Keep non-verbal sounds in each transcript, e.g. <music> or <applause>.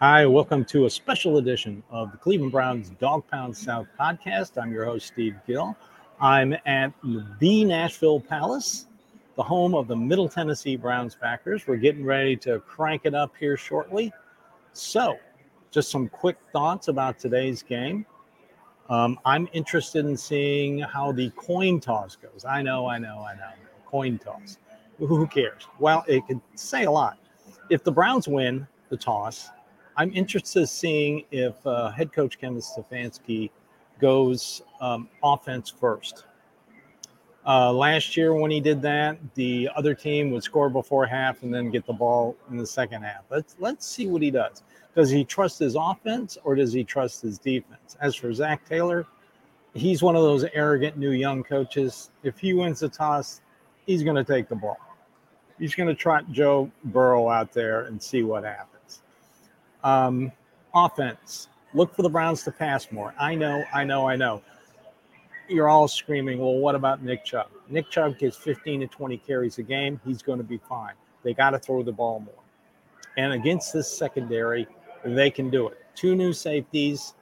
Hi, welcome to a special edition of the Cleveland Browns Dawg Pound South podcast. I'm your host, Steve Gill. I'm at the Nashville Palace, the home of the Middle Tennessee Browns backers. We're getting ready to crank it up here shortly. So, just some quick thoughts about today's game. Um, I'm interested in seeing how the coin toss goes. I know, I know, I know. Coin toss. Who cares? Well, it could say a lot. If the Browns win the toss, I'm interested in seeing if uh, head coach Kevin Stefanski goes um, offense first. Uh, last year, when he did that, the other team would score before half and then get the ball in the second half. Let's let's see what he does. Does he trust his offense or does he trust his defense? As for Zac Taylor, he's one of those arrogant new young coaches. If he wins the toss, he's going to take the ball. He's going to trot Joe Burrow out there and see what happens. Um, offense, look for the Browns to pass more. I know, I know, I know. You're all screaming, well, what about Nick Chubb? Nick Chubb gets 15 to 20 carries a game. He's going to be fine. They got to throw the ball more. And against this secondary, they can do it. Two new safeties.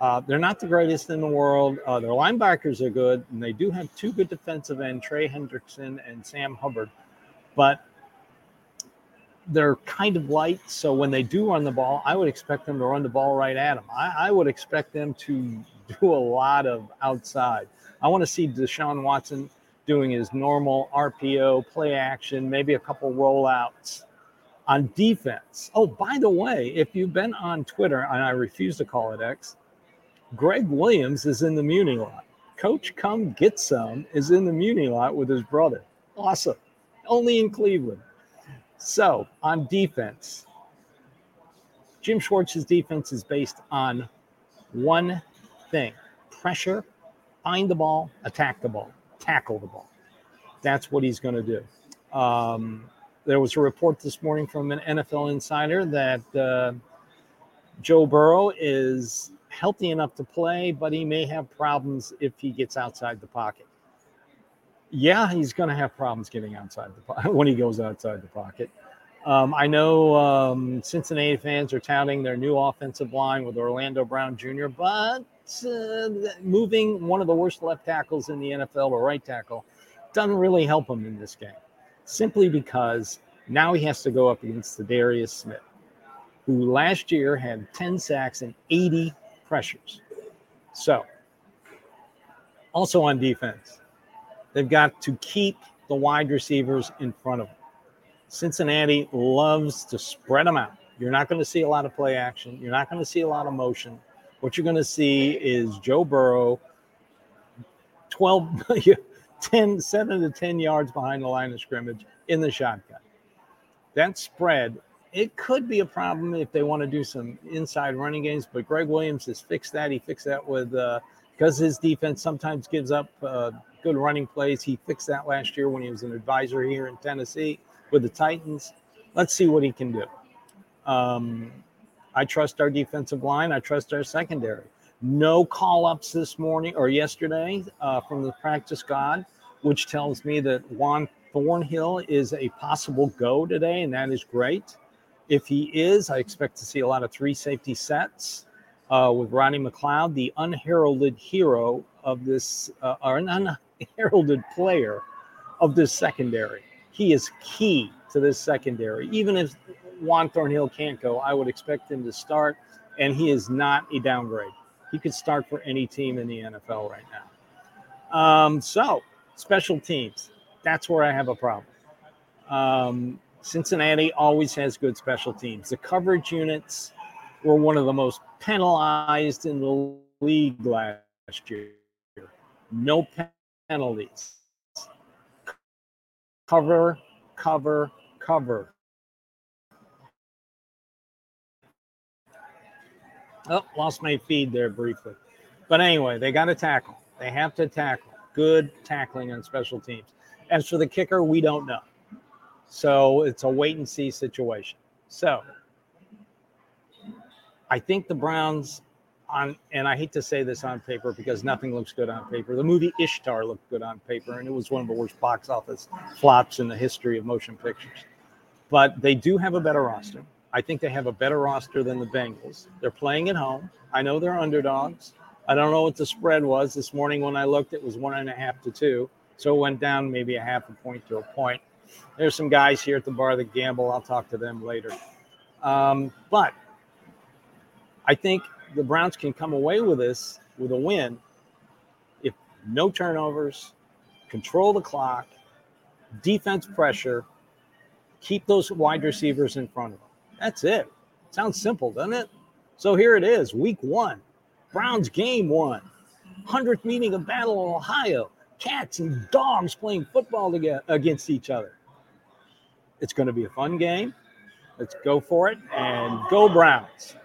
Uh, they're not the greatest in the world. Uh, their linebackers are good, and they do have two good defensive end, Trey Hendrickson and Sam Hubbard. But they're kind of light. So when they do run the ball, I would expect them to run the ball right at them. I, I would expect them to <laughs> do a lot of outside. I want to see Deshaun Watson doing his normal RPO, play action, maybe a couple rollouts on defense. Oh, by the way, if you've been on Twitter, and I refuse to call it X, Gregg Williams is in the Muni lot. Coach Come Get Some is in the Muni lot with his brother. Awesome. Only in Cleveland. So on defense, Jim Schwartz's defense is based on one thing pressure, find the ball, attack the ball, tackle the ball. That's what he's going to do. Um, there was a report this morning from an NFL insider that uh, Joe Burrow is healthy enough to play, but he may have problems if he gets outside the pocket yeah, he's going to have problems getting outside the pocket <laughs> when he goes outside the pocket. Um, I know um, Cincinnati fans are touting their new offensive line with Orlando Brown Jr., but uh, moving one of the worst left tackles in the NFL to right tackle doesn't really help him in this game, simply because now he has to go up against Za'Darius Smith, who last year had 10 sacks and 80 pressures. So, also on defense, They've got to keep the wide receivers in front of them. Cincinnati loves to spread them out. You're not going to see a lot of play action. You're not going to see a lot of motion. What you're going to see is Joe Burrow 12, <laughs> 10, 7 to 10 yards behind the line of scrimmage in the shotgun. That spread, it could be a problem if they want to do some inside running games, but Gregg Williams has fixed that. He fixed that with, uh, because his defense sometimes gives up uh, good running plays. He fixed that last year when he was an advisor here in Tennessee with the Titans. Let's see what he can do. Um, I trust our defensive line. I trust our secondary. No call ups this morning or yesterday uh, from the practice squad, which tells me that Juan Thornhill is a possible go today, and that is great. If he is, I expect to see a lot of three safety sets uh, with Rodney McLeod, the unheralded hero of this, uh, or an <laughs> unheralded player of this secondary. He is key to this secondary. Even if Juan Thornhill can't go, I would expect him to start, and he is not a downgrade. He could start for any team in the NFL right now. Um, so, special teams. That's where I have a problem. Um, Cincinnati always has good special teams. The coverage units were one of the most penalized in the league last year. No penalties. Cover, cover, cover. Oh, lost my feed there briefly. But anyway, they got to tackle. They have to tackle. Good tackling on special teams. As for the kicker, we don't know. So it's a wait and see situation. So I think the Browns on and I hate to say this on paper because nothing looks good on paper. The movie Ishtar looked good on paper and it was one of the worst box office flops in the history of motion pictures. But they do have a better roster. I think they have a better roster than the Bengals. They're playing at home. I know they're underdogs. I don't know what the spread was this morning when I looked. It was one and a half to two. So it went down maybe a half a point to a point. There's some guys here at the bar that gamble. I'll talk to them later. Um, but I think the Browns can come away with this with a win if no turnovers, control the clock, defense pressure, keep those wide receivers in front of them. That's it. Sounds simple, doesn't it? So here it is, week one. Browns game one. 100th meeting of Battle of Ohio. Cats and dogs playing football together against each other. It's going to be a fun game. Let's go for it and go Browns.